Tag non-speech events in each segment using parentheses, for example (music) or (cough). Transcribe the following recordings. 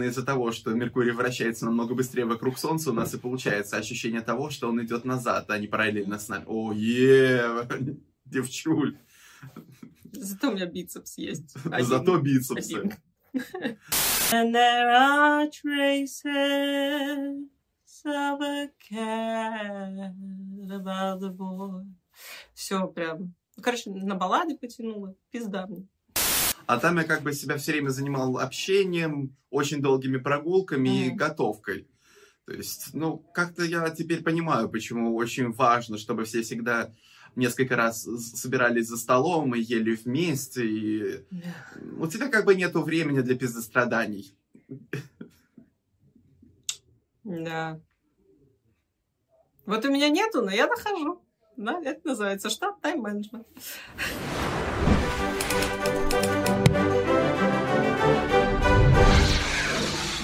Из-за того, что Меркурий вращается намного быстрее вокруг Солнца, у нас и получается ощущение того, что он идет назад, а не параллельно с нами. О, е, (laughs) девчуль. Зато у меня бицепс есть. Один. Зато бицепсы. Один. (laughs) And there are traces of a cat about the boy. Все прям. Ну, короче, на баллады потянула. Пизда мне. А там я как бы себя все время занимал общением, очень долгими прогулками mm. и готовкой. То есть, ну, как-то я теперь понимаю, почему очень важно, чтобы все всегда несколько раз собирались за столом и ели вместе. И... Yeah. У тебя как бы нету времени для пиздостраданий. Да. Вот у меня нету, но я нахожу. Да, это называется штат тайм-менеджмент.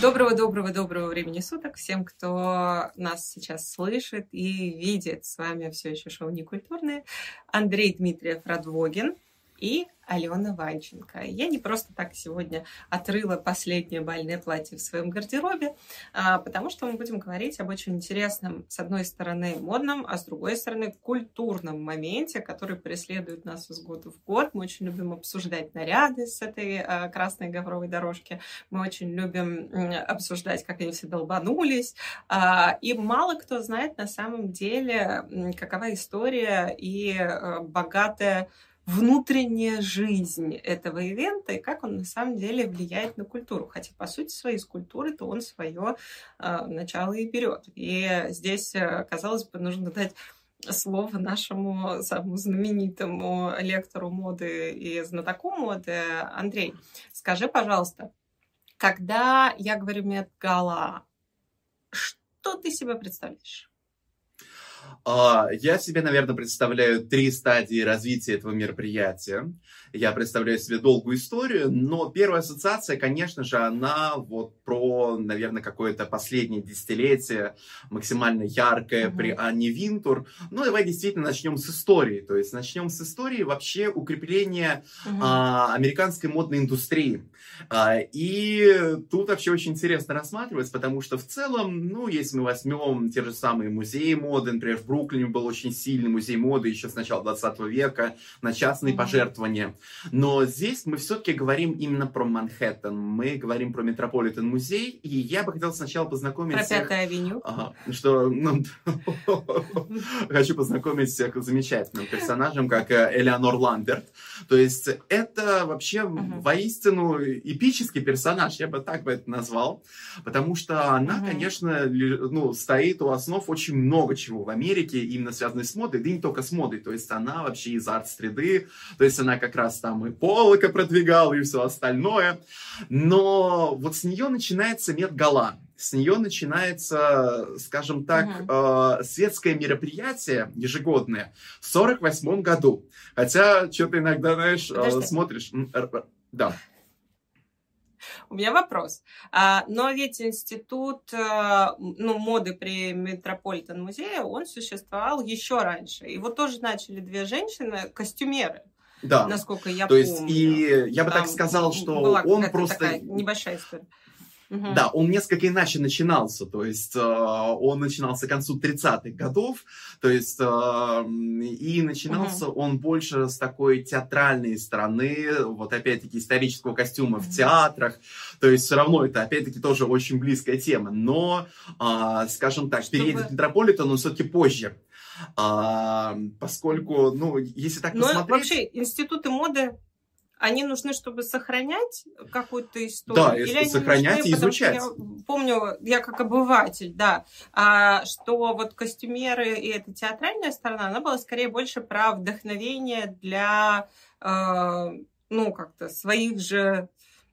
Доброго-доброго-доброго времени суток всем, кто нас сейчас слышит и видит. С вами все еще шоу «Некультурные». Андрей Дмитриев Радвогин и Алена Ванченко. Я не просто так сегодня отрыла последнее бальное платье в своем гардеробе, а, потому что мы будем говорить об очень интересном, с одной стороны, модном, а с другой стороны, культурном моменте, который преследует нас из года в год. Мы очень любим обсуждать наряды с этой а, красной говровой дорожки. Мы очень любим обсуждать, как они все долбанулись. А, и мало кто знает на самом деле, какова история и богатая внутренняя жизнь этого ивента и как он на самом деле влияет на культуру. Хотя, по сути, своей скульптуры-то он свое э, начало и берет. И здесь, э, казалось бы, нужно дать слово нашему самому знаменитому лектору моды и знатоку моды. Андрей, скажи, пожалуйста, когда я говорю медгала, что ты себе представляешь? А, я себе, наверное, представляю три стадии развития этого мероприятия. Я представляю себе долгую историю, но первая ассоциация, конечно же, она вот про, наверное, какое-то последнее десятилетие, максимально яркое mm-hmm. при Анне Винтур. Ну, давай действительно начнем с истории. То есть начнем с истории вообще укрепления mm-hmm. а, американской модной индустрии. А, и тут вообще очень интересно рассматривать, потому что в целом, ну, если мы возьмем те же самые музеи моды, например, в Бруклине был очень сильный музей моды еще с начала 20 века, на частные mm-hmm. пожертвования. Но здесь мы все-таки говорим именно про Манхэттен, мы говорим про Метрополитен музей, и я бы хотел сначала познакомить Про Пятую авеню? Ага, что, ну, (laughs) хочу познакомить всех с замечательным персонажем, как э, Элеонор Ламберт. То есть это вообще воистину эпический персонаж, я бы так бы это назвал, потому что она, конечно, ну, стоит у основ очень много чего в Америке, именно связанной с модой, да и не только с модой, то есть она вообще из арт-среды, то есть она как раз там и Полока продвигала, и все остальное, но вот с нее начинается медгала, с нее начинается, скажем так, uh-huh. э, светское мероприятие ежегодное в 48 году. Хотя, что-то иногда, знаешь, э, смотришь... Да. У меня вопрос. А, но ведь институт а, ну, моды при Метрополитен музее, он существовал еще раньше. Вот тоже начали две женщины, костюмеры. Да. Насколько я То помню. есть, и я бы Там так сказал, что он просто... небольшая история. Угу. Да, он несколько иначе начинался, то есть э, он начинался к концу 30-х годов, то есть э, и начинался угу. он больше с такой театральной стороны, вот опять-таки исторического костюма угу. в театрах, то есть все равно это опять-таки тоже очень близкая тема, но, э, скажем так, Чтобы... переедет Метрополитен он все-таки позже, а, поскольку, ну, если так Но посмотреть... вообще институты моды они нужны, чтобы сохранять какую-то историю? Да, или они сохранять нужны, и изучать. Я помню, я как обыватель, да, а, что вот костюмеры и эта театральная сторона, она была скорее больше про вдохновение для, э, ну, как-то своих же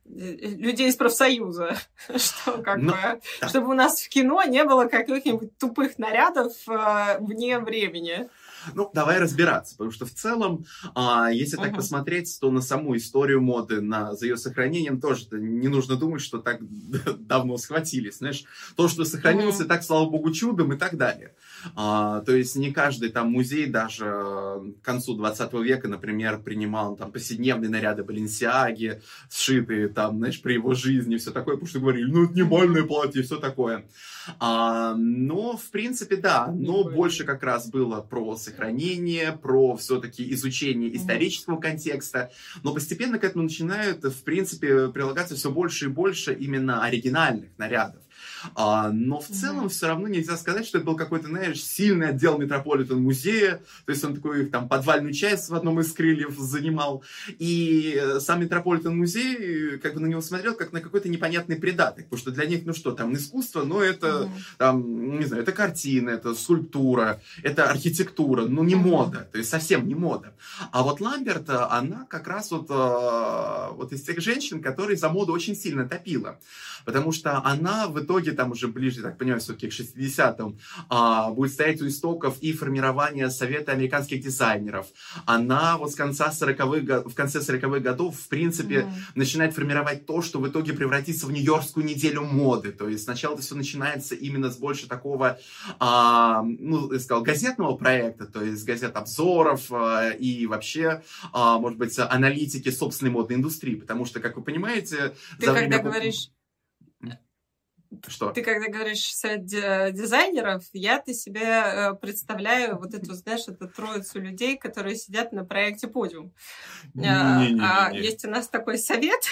людей из профсоюза, (laughs) что как Но, ну, бы, да. чтобы у нас в кино не было каких-нибудь тупых нарядов э, вне времени. Ну, давай разбираться, потому что в целом, а, если так посмотреть, то на саму историю моды, на, за ее сохранением тоже не нужно думать, что так (laughs) давно схватились, знаешь. То, что сохранился, uh так, слава богу, чудом и так далее. А, то есть не каждый там музей даже к концу 20 века, например, принимал там повседневные наряды Баленсиаги, сшитые там, знаешь, при его жизни, все такое, потому что говорили, ну, это не бальное платье, все такое. А, но, в принципе, да, но больше как раз было про сохранение, про все-таки изучение исторического контекста, но постепенно к этому начинают, в принципе, прилагаться все больше и больше именно оригинальных нарядов. А, но в целом mm-hmm. все равно нельзя сказать, что это был какой-то, знаешь, сильный отдел Метрополитен музея. То есть он такой там подвальную часть в одном из крыльев занимал. И э, сам Метрополитен музей как бы на него смотрел как на какой-то непонятный придаток. Потому что для них, ну что, там искусство, но это, mm-hmm. там, не знаю, это картина, это скульптура, это архитектура, ну не мода. То есть совсем не мода. А вот Ламберт-то, она как раз вот, э, вот из тех женщин, которые за моду очень сильно топила. Потому что она в итоге там уже ближе, так понимаю, все-таки к 60-м, а, будет стоять у истоков и формирование Совета американских дизайнеров. Она вот с конца 40-х, в конце 40-х годов, в принципе, mm-hmm. начинает формировать то, что в итоге превратится в Нью-Йоркскую неделю моды. То есть сначала это все начинается именно с больше такого, а, ну, я сказал, газетного проекта, то есть газет обзоров а, и вообще, а, может быть, аналитики собственной модной индустрии. Потому что, как вы понимаете... Ты когда время... говоришь что? Ты когда говоришь совет дизайнеров, я-то себе э, представляю вот эту, знаешь, эту троицу людей, которые сидят на проекте подиум. Не, не, не, а есть у нас такой совет,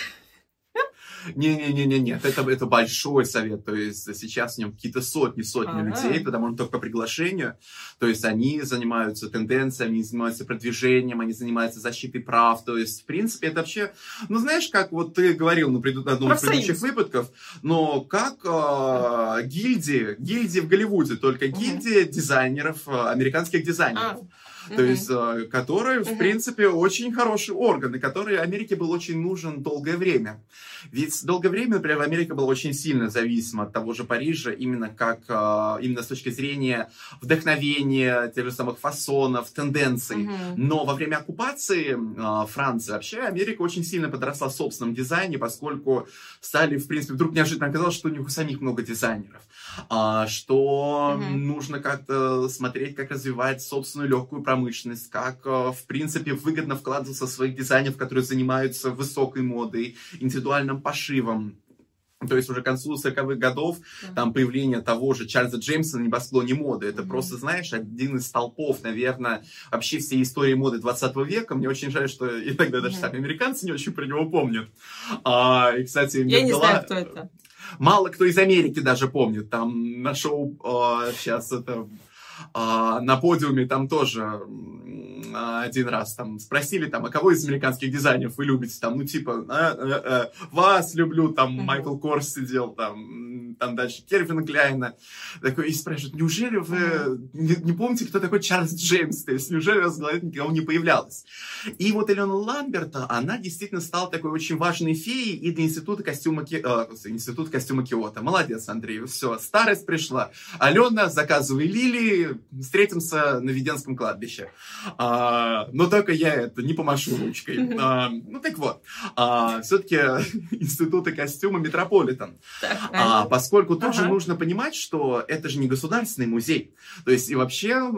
не-не-не-не, нет, это, это большой совет, то есть сейчас в нем какие-то сотни-сотни ага. людей, потому что только по приглашению, то есть они занимаются тенденциями, они занимаются продвижением, они занимаются защитой прав, то есть, в принципе, это вообще, ну, знаешь, как вот ты говорил на пред... одном из предыдущих выпусков, но как э, гильдии, гильдии в Голливуде, только гильдия дизайнеров, э, американских дизайнеров. А то есть, э, которые, в принципе, очень хороший орган, и который Америке был очень нужен долгое время. Ведь долгое время, например, Америка была очень сильно зависима от того же Парижа, именно как, э, именно с точки зрения вдохновения, тех же самых фасонов, тенденций. Но во время оккупации э, Франции вообще Америка очень сильно подросла в собственном дизайне, поскольку стали, в принципе, вдруг неожиданно оказалось, что у них у самих много дизайнеров. А, что угу. нужно как-то смотреть, как развивать собственную легкую промышленность, как, э, в принципе, выгодно вкладываться в своих дизайнеров, которые занимаются высокой модой, индивидуальным пошивом. То есть уже к концу 40-х годов mm-hmm. там появление того же Чарльза Джеймса на небосклоне моды. Это mm-hmm. просто, знаешь, один из столпов, наверное, вообще всей истории моды 20 века. Мне очень жаль, что иногда даже mm-hmm. сами американцы не очень про него помнят. А, и, кстати, Я не была... знаю, кто это. Мало кто из Америки даже помнит. Там на шоу э, сейчас это э, на подиуме там тоже один раз там спросили, там, а кого из американских дизайнеров вы любите? Там, ну, типа, э, э, э, вас люблю, там, uh-huh. Майкл Корс сидел, там, там дальше Кервина Кляйна. Такой, и спрашивают, неужели вы uh-huh. не, не помните, кто такой Чарльз Джеймс? То есть, неужели у вас в голове никого не появлялось? И вот Элена Ламберта, она действительно стала такой очень важной феей и для института костюма, Ки... э, института костюма Киота. Молодец, Андрей, все, старость пришла. Алена, заказывай лилии, встретимся на Веденском кладбище. А, а, но только я это не помашу ручкой. (laughs) А, ну так вот, а, все-таки (laughs) институты костюма Метрополитен. А, поскольку тут ага. же нужно понимать, что это же не государственный музей. То есть и вообще,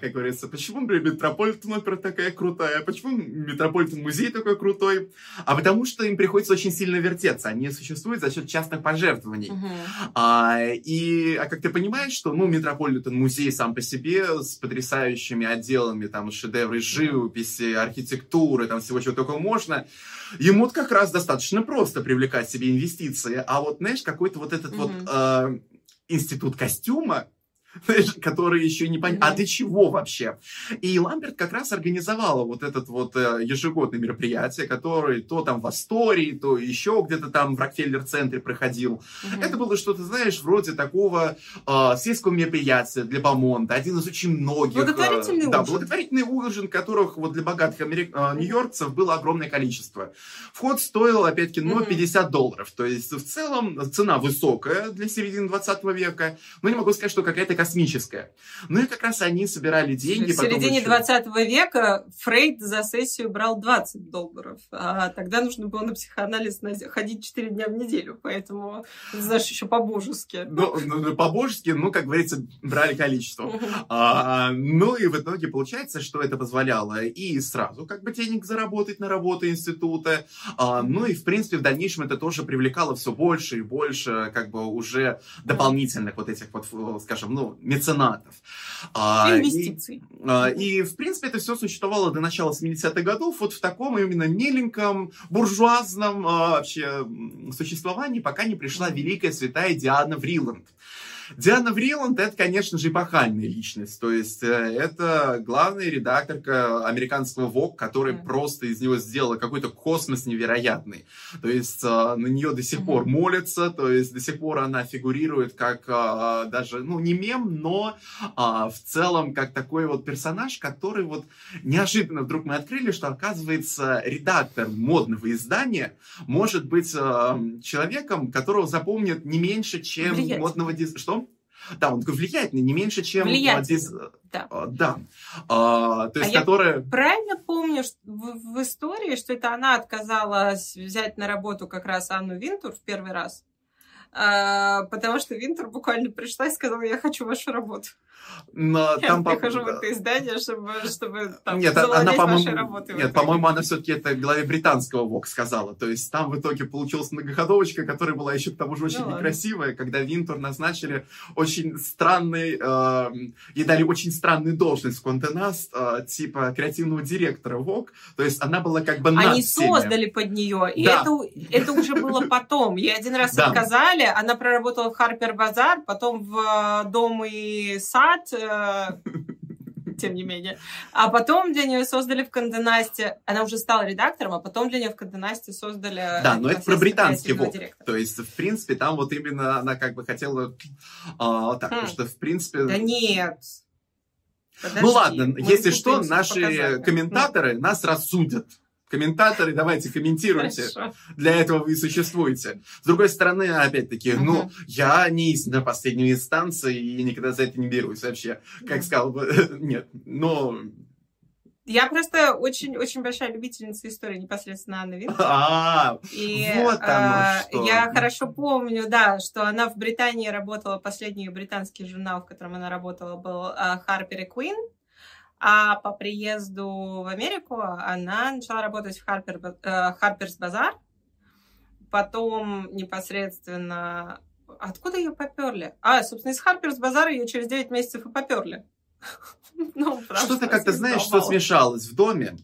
как говорится, почему Метрополитен опера такая крутая, почему Метрополитен музей такой крутой? А потому что им приходится очень сильно вертеться. Они существуют за счет частных пожертвований. Угу. А, и, а как ты понимаешь, что ну, Метрополитен музей сам по себе с потрясающими отделами, там, шедевры шедевры живописи, архитектуры, там всего чего только можно, ему как раз достаточно просто привлекать себе инвестиции. А вот, знаешь, какой-то вот этот mm-hmm. вот э, институт костюма, который еще не понятно, а для чего вообще? И Ламберт как раз организовала вот этот вот э, ежегодное мероприятие, которое то там в Астории, то еще где-то там в Рокфеллер-центре проходил. Угу. Это было что-то, знаешь, вроде такого э, сельского мероприятия для Бомонда, один из очень многих. Э, благотворительный э, Да, благотворительный ужин, которых вот для богатых америк... э, нью-йоркцев было огромное количество. Вход стоил, опять-таки, ну, угу. 50 долларов. То есть, в целом, цена высокая для середины 20 века, но не могу сказать, что какая-то космическое. Ну и как раз они собирали деньги. В середине еще... 20 века Фрейд за сессию брал 20 долларов, а тогда нужно было на психоанализ ходить 4 дня в неделю, поэтому, знаешь, еще по-божески. Ну, ну, ну по-божески, ну, как говорится, брали количество. А, ну и в итоге получается, что это позволяло и сразу как бы денег заработать на работу института, а, ну и в принципе в дальнейшем это тоже привлекало все больше и больше как бы уже дополнительных вот этих вот, скажем, ну, меценатов. А, Инвестиций. И, а, и, в принципе, это все существовало до начала 70-х годов вот в таком именно меленьком, буржуазном а, вообще существовании, пока не пришла великая святая Диана Вриланд. Диана Вриланд это, конечно же, эпохальная личность. То есть э, это главная редакторка американского Vogue, которая mm. просто из него сделала какой-то космос невероятный. То есть э, на нее до сих mm-hmm. пор молятся, то есть до сих пор она фигурирует как э, даже, ну, не мем, но в целом как такой вот персонаж, который вот неожиданно вдруг мы открыли, что оказывается редактор модного издания может быть человеком, которого запомнят не меньше, чем Влиять. модного дизайнера. Что? Да, он такой влиятельный, не меньше, чем... Влиятельный, да. А, да. А, то есть, а которая... Я правильно помню что в, в истории, что это она отказалась взять на работу как раз Анну Винтур в первый раз? А, потому что Винтер буквально пришла и сказала, я хочу вашу работу. Но я там, прихожу по... в это издание, чтобы, чтобы там, нет, она, по-моему, нет, по-моему, она все-таки это главе британского ВОК сказала. То есть там в итоге получилась многоходовочка, которая была еще к тому же очень ну, некрасивая, ладно. когда Винтур назначили очень странный, э, ей дали очень странную должность в Контенаст, э, типа креативного директора ВОК. То есть она была как бы Они создали под нее, и да. это, это уже было потом. Ей один раз да. отказали, она проработала в Харпер Базар, потом в э, Дом и сад, э, (laughs) тем не менее. А потом для нее создали в Канденасте, она уже стала редактором, а потом для нее в Канденасте создали... Да, но это про британский ВОК. То есть, в принципе, там вот именно она как бы хотела а, так, хм. потому что, в принципе... Да нет. Подожди, ну ладно, если что, наши показать. комментаторы ну. нас рассудят. Комментаторы, давайте комментируйте. Хорошо. Для этого вы и существуете. С другой стороны, опять-таки, угу. ну, я не истинно последней инстанции и никогда за это не берусь вообще. Как сказал бы, (laughs) нет, но... Я просто очень-очень большая любительница истории непосредственно Анны Винтер. (laughs) А, и вот оно что. Я хорошо помню, да, что она в Британии работала, последний британский журнал, в котором она работала, был Harper и Queen. А по приезду в Америку она начала работать в Харпер, Харперс Базар. Потом непосредственно... Откуда ее поперли? А, собственно, из Харперс Базара ее через 9 месяцев и поперли. (laughs) Ну, Что-то как-то, знаешь, что смешалось в доме.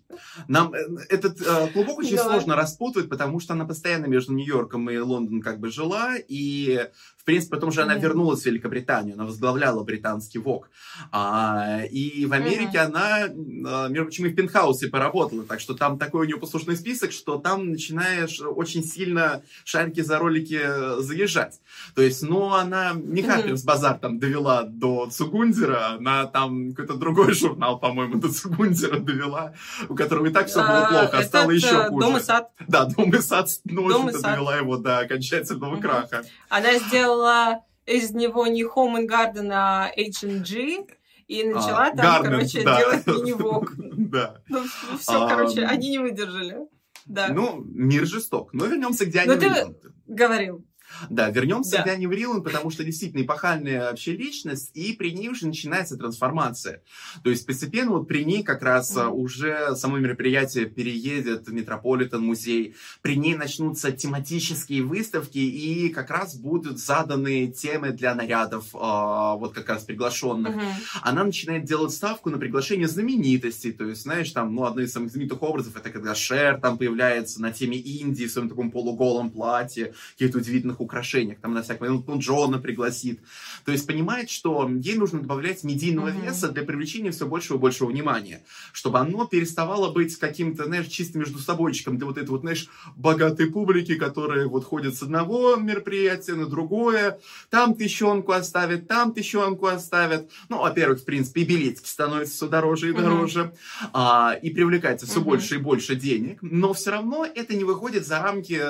Нам э, этот э, клубок очень сложно распутывать, потому что она постоянно между Нью-Йорком и Лондоном как бы жила, и принципе, потом же она вернулась в Великобританию, она возглавляла британский ВОК. А, и в Америке она, а, между прочим, и в пентхаусе поработала, так что там такой у нее послушный список, что там начинаешь очень сильно шарики за ролики заезжать. То есть, ну, она не Харперс Базар там довела до Цугундера, она там какой-то другой журнал, по-моему, до Цугундера довела, у которого и так все было а, плохо, а стало еще хуже. Дом и сад. Да, Дом и сад, ну, довела его до окончательного краха. Она сделала сделала из него не Home and Garden, а H&G, и начала а, там, Garden, короче, да. делать мини-вок. (laughs) Да. Ну, все, а, короче, они не выдержали. Да. Ну, мир жесток. Но вернемся к Диане Ну, ты говорил. Да, вернемся да. к Дани Врилан, потому что действительно эпохальная вообще личность, и при ней уже начинается трансформация. То есть постепенно вот при ней как раз mm-hmm. уже само мероприятие переедет в Метрополитен музей, при ней начнутся тематические выставки, и как раз будут заданы темы для нарядов, э, вот как раз приглашенных. Mm-hmm. Она начинает делать ставку на приглашение знаменитостей, то есть, знаешь, там, ну, одно из самых знаменитых образов, это когда Шер там появляется на теме Индии в своем таком полуголом платье, каких-то удивительных украшениях, там на всякий момент он Джона пригласит. То есть понимает, что ей нужно добавлять медийного mm-hmm. веса для привлечения все большего и большего внимания, чтобы оно переставало быть каким-то, знаешь, чисто между собойчиком для вот этой вот, знаешь, богатой публики, которая вот ходит с одного мероприятия на другое, там тыщенку оставят, там тыщенку оставят. Ну, во-первых, в принципе, и билетики становятся все дороже и дороже, mm-hmm. а, и привлекается все mm-hmm. больше и больше денег, но все равно это не выходит за рамки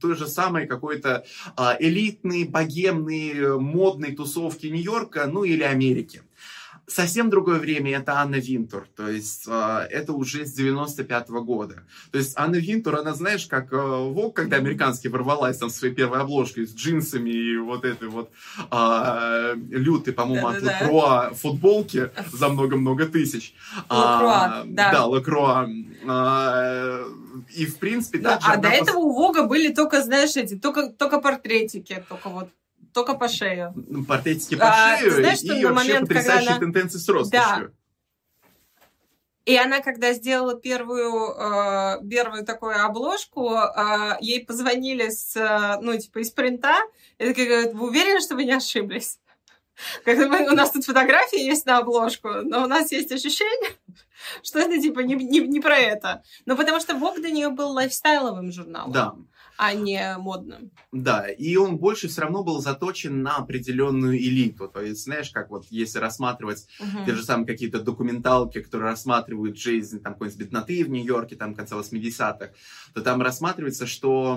той же самой какой-то элитные, богемные, модные тусовки Нью-Йорка, ну или Америки совсем другое время это Анна Винтур, то есть э, это уже с 95 -го года. То есть Анна Винтур, она, знаешь, как э, Вог, когда американский ворвалась там своей первой обложкой с джинсами и вот этой вот э, лютой, по-моему, от Лакроа футболки за много-много тысяч. Лакроа, а, да. Да, Лакроа. А, и, в принципе, да, А до этого у Вога были только, знаешь, эти, только, только портретики, только вот только по шею. Ну, портретики по а, шею знаешь, и вообще момент, потрясающие она... тенденции с роскошью. Да. И она, когда сделала первую, э, первую такую обложку, э, ей позвонили с, э, ну, типа, из принта, и такая говорит, вы уверены, что вы не ошиблись? (laughs) Как у нас тут фотографии есть на обложку, но у нас есть ощущение, (laughs) что это, типа, не, не, не про это. Но потому что Vogue для нее был лайфстайловым журналом. Да а не модным. Да, и он больше все равно был заточен на определенную элиту. То есть, знаешь, как вот если рассматривать uh-huh. те же самые какие-то документалки, которые рассматривают жизнь там какой-нибудь бедноты в Нью-Йорке, там конца 80-х, то там рассматривается, что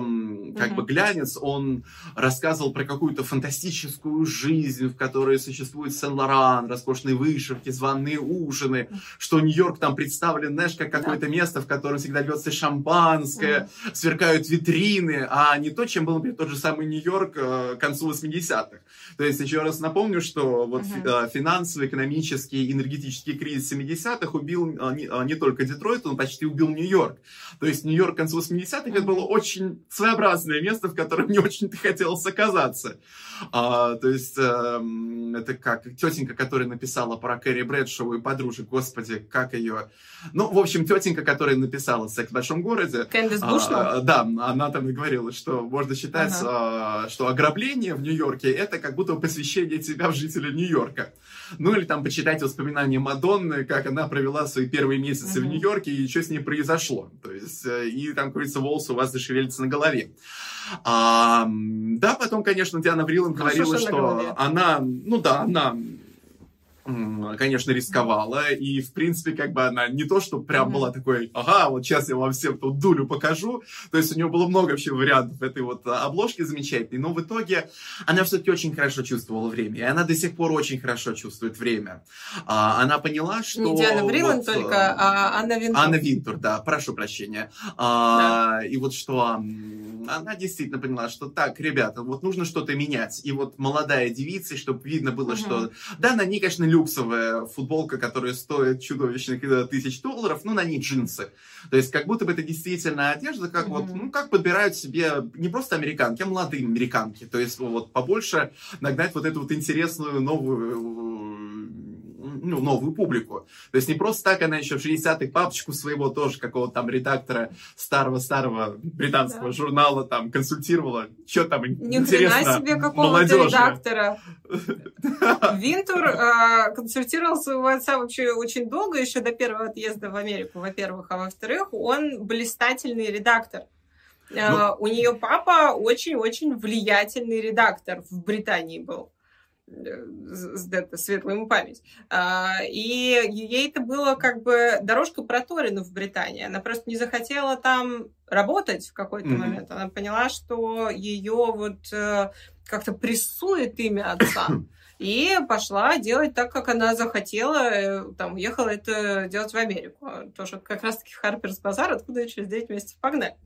как uh-huh. бы глянец, он рассказывал про какую-то фантастическую жизнь, в которой существует Сен-Лоран, роскошные вышивки, званые ужины, что Нью-Йорк там представлен, знаешь, как какое-то да. место, в котором всегда льется шампанское, uh-huh. сверкают витрины, Бруклине, а не то, чем был, например, тот же самый Нью-Йорк э, к концу 80-х. То есть, еще раз напомню, что вот uh-huh. финансовый, экономический, энергетический кризис 70-х убил э, не, не только Детройт, он почти убил Нью-Йорк. То есть, Нью-Йорк к концу 80-х uh-huh. это было очень своеобразное место, в котором не очень-то хотелось оказаться. А, то есть, э, это как тетенька, которая написала про Кэрри Брэдшоу и подружек, господи, как ее... Ну, в общем, тетенька, которая написала «Секс в большом городе». Кэндис Бушно? А, да, она там говорила, что можно считать, ага. что ограбление в Нью-Йорке это как будто посвящение тебя в жителя Нью-Йорка. Ну или там почитать воспоминания Мадонны, как она провела свои первые месяцы ага. в Нью-Йорке и что с ней произошло. То есть, э, и там, говорится, волосы у вас зашевелятся на голове. А, да, потом, конечно, Диана Врилан говорила, что она, ну да, она конечно, рисковала. И, в принципе, как бы она не то, что прям mm-hmm. была такой, ага, вот сейчас я вам всем тут дулю покажу. То есть у нее было много вообще вариантов этой вот а, обложки замечательной. Но в итоге она все-таки очень хорошо чувствовала время. И она до сих пор очень хорошо чувствует время. А, она поняла, что... Не Диана Брилан вот, только, э, а Анна Винтур. Анна Винтур, да, прошу прощения. А, да. И вот что она действительно поняла, что так, ребята, вот нужно что-то менять. И вот молодая девица, чтобы видно было, mm-hmm. что... Да, на ней, конечно, люксовая футболка, которая стоит чудовищных тысяч долларов, но на ней джинсы. То есть как будто бы это действительно одежда, как mm-hmm. вот, ну, как подбирают себе не просто американки, а молодые американки. То есть вот побольше нагнать вот эту вот интересную новую ну, новую публику. То есть не просто так она еще в 60-х папочку своего тоже какого-то там редактора старого-старого британского да. журнала там консультировала. Что там Ни интересно себе какого-то редактора. (laughs) Винтур э, консультировал своего отца вообще очень долго, еще до первого отъезда в Америку, во-первых. А во-вторых, он блистательный редактор. Ну, у нее папа очень-очень влиятельный редактор в Британии был светлая ему память. А, и ей это было как бы дорожка проторена в Британии. Она просто не захотела там работать в какой-то mm-hmm. момент. Она поняла, что ее вот э, как-то прессует имя отца. (coughs) И пошла делать так, как она захотела. Э, там уехала это делать в Америку. Тоже как раз-таки Харперс Базар, откуда через 9 месяцев погнали.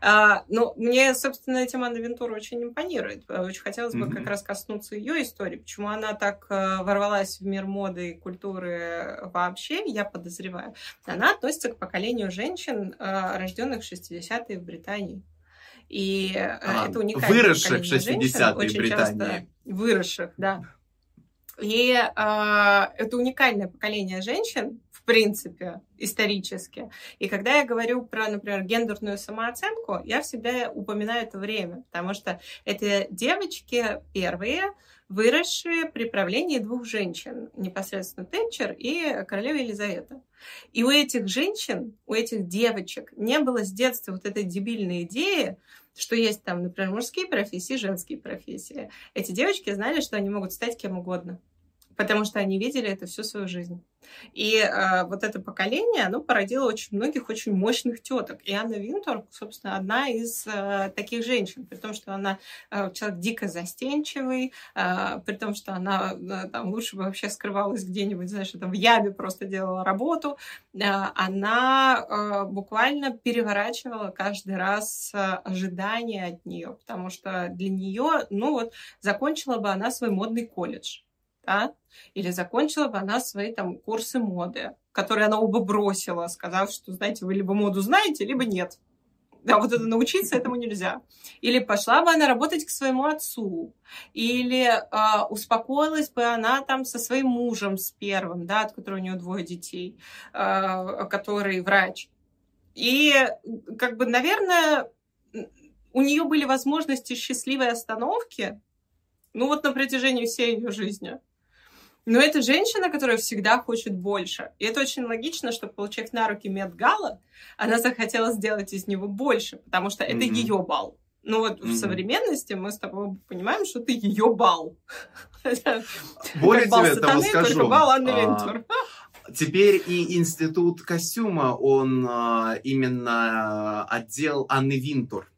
А, но мне, собственно, эта Анна Вентура очень импонирует. Очень хотелось бы mm-hmm. как раз коснуться ее истории. Почему она так э, ворвалась в мир моды и культуры вообще, я подозреваю. Она относится к поколению женщин, э, рожденных в 60-е в Британии. И а, это уникально. Выросших в 60-е в Британии. Выросших, да. И э, это уникальное поколение женщин, принципе, исторически. И когда я говорю про, например, гендерную самооценку, я всегда упоминаю это время, потому что это девочки первые, выросшие при правлении двух женщин, непосредственно Тэтчер и королева Елизавета. И у этих женщин, у этих девочек не было с детства вот этой дебильной идеи, что есть там, например, мужские профессии, женские профессии. Эти девочки знали, что они могут стать кем угодно. Потому что они видели это всю свою жизнь. И э, вот это поколение, оно породило очень многих очень мощных теток. И Анна Винтур, собственно, одна из э, таких женщин, при том, что она э, человек дико застенчивый, э, при том, что она э, там лучше бы вообще скрывалась где-нибудь, знаешь, там в яме просто делала работу, э, она э, буквально переворачивала каждый раз э, ожидания от нее, потому что для нее, ну вот, закончила бы она свой модный колледж да, или закончила бы она свои там курсы моды, которые она оба бросила, сказав, что, знаете, вы либо моду знаете, либо нет. Да, вот это научиться этому нельзя. Или пошла бы она работать к своему отцу, или э, успокоилась бы она там со своим мужем, с первым, да, от которого у нее двое детей, э, который врач. И как бы, наверное, у нее были возможности счастливой остановки, ну вот на протяжении всей ее жизни. Но это женщина, которая всегда хочет больше. И это очень логично, что, получив на руки Медгала, она захотела сделать из него больше, потому что это mm-hmm. ее бал. Ну вот mm-hmm. в современности мы с тобой понимаем, что ты ее бал. (laughs) Более тебе того скажу. бал Анны а, Теперь и институт костюма, он а, именно отдел Анны Винтур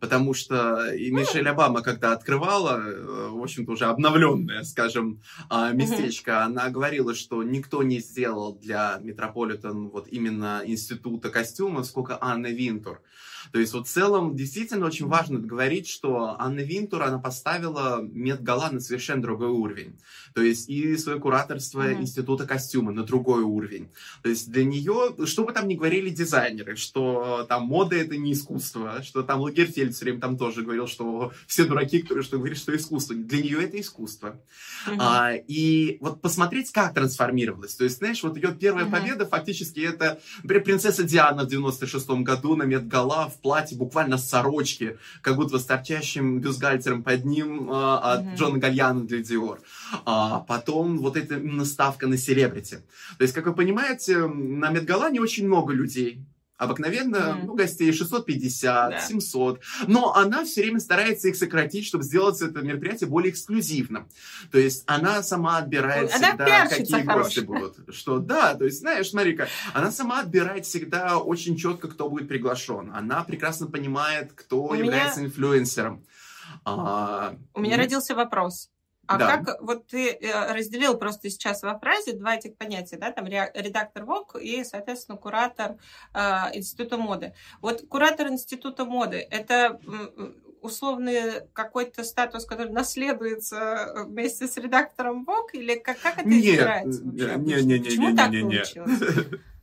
потому что и Мишель Обама, когда открывала, э, в общем-то, уже обновленное, скажем, а, местечко, mm-hmm. она говорила, что никто не сделал для Метрополитен вот именно института костюма, сколько Анна Винтур. То есть вот в целом действительно очень важно говорить, что Анна Винтур, она поставила Met Gala на совершенно другой уровень. То есть и свое кураторство mm-hmm. института костюма на другой уровень. То есть для нее, что бы там ни говорили дизайнеры, что там мода это не искусство, что там Лагерфельд все время там тоже говорил, что все дураки, которые что говорят, что искусство. Для нее это искусство. Mm-hmm. А, и вот посмотреть, как трансформировалось. То есть, знаешь, вот ее первая mm-hmm. победа фактически это, принцесса Диана в 96 году на Медгала в платье буквально сорочки, как будто с торчащим бюстгальтером под ним а, от mm-hmm. Джона Гальяна для Диор. А потом вот эта именно ставка на селебрити. То есть, как вы понимаете, на Медгала не очень много людей. Обыкновенно, mm. ну, гостей 650, да. 700. Но она все время старается их сократить, чтобы сделать это мероприятие более эксклюзивным. То есть она сама отбирает она всегда, какие хорошая. гости будут. Что, да, то есть, знаешь, смотри-ка, она сама отбирает всегда очень четко, кто будет приглашен. Она прекрасно понимает, кто У является меня... инфлюенсером. А, У меня родился вопрос. А да. как вот ты э, разделил просто сейчас во фразе два этих понятия, да, там редактор ВОК и, соответственно, куратор э, Института моды. Вот куратор Института моды – это условный какой-то статус, который наследуется вместе с редактором ВОК, или как, как это нет, избирается вообще? Не, не, не, Почему не, так не, не, получилось? (laughs)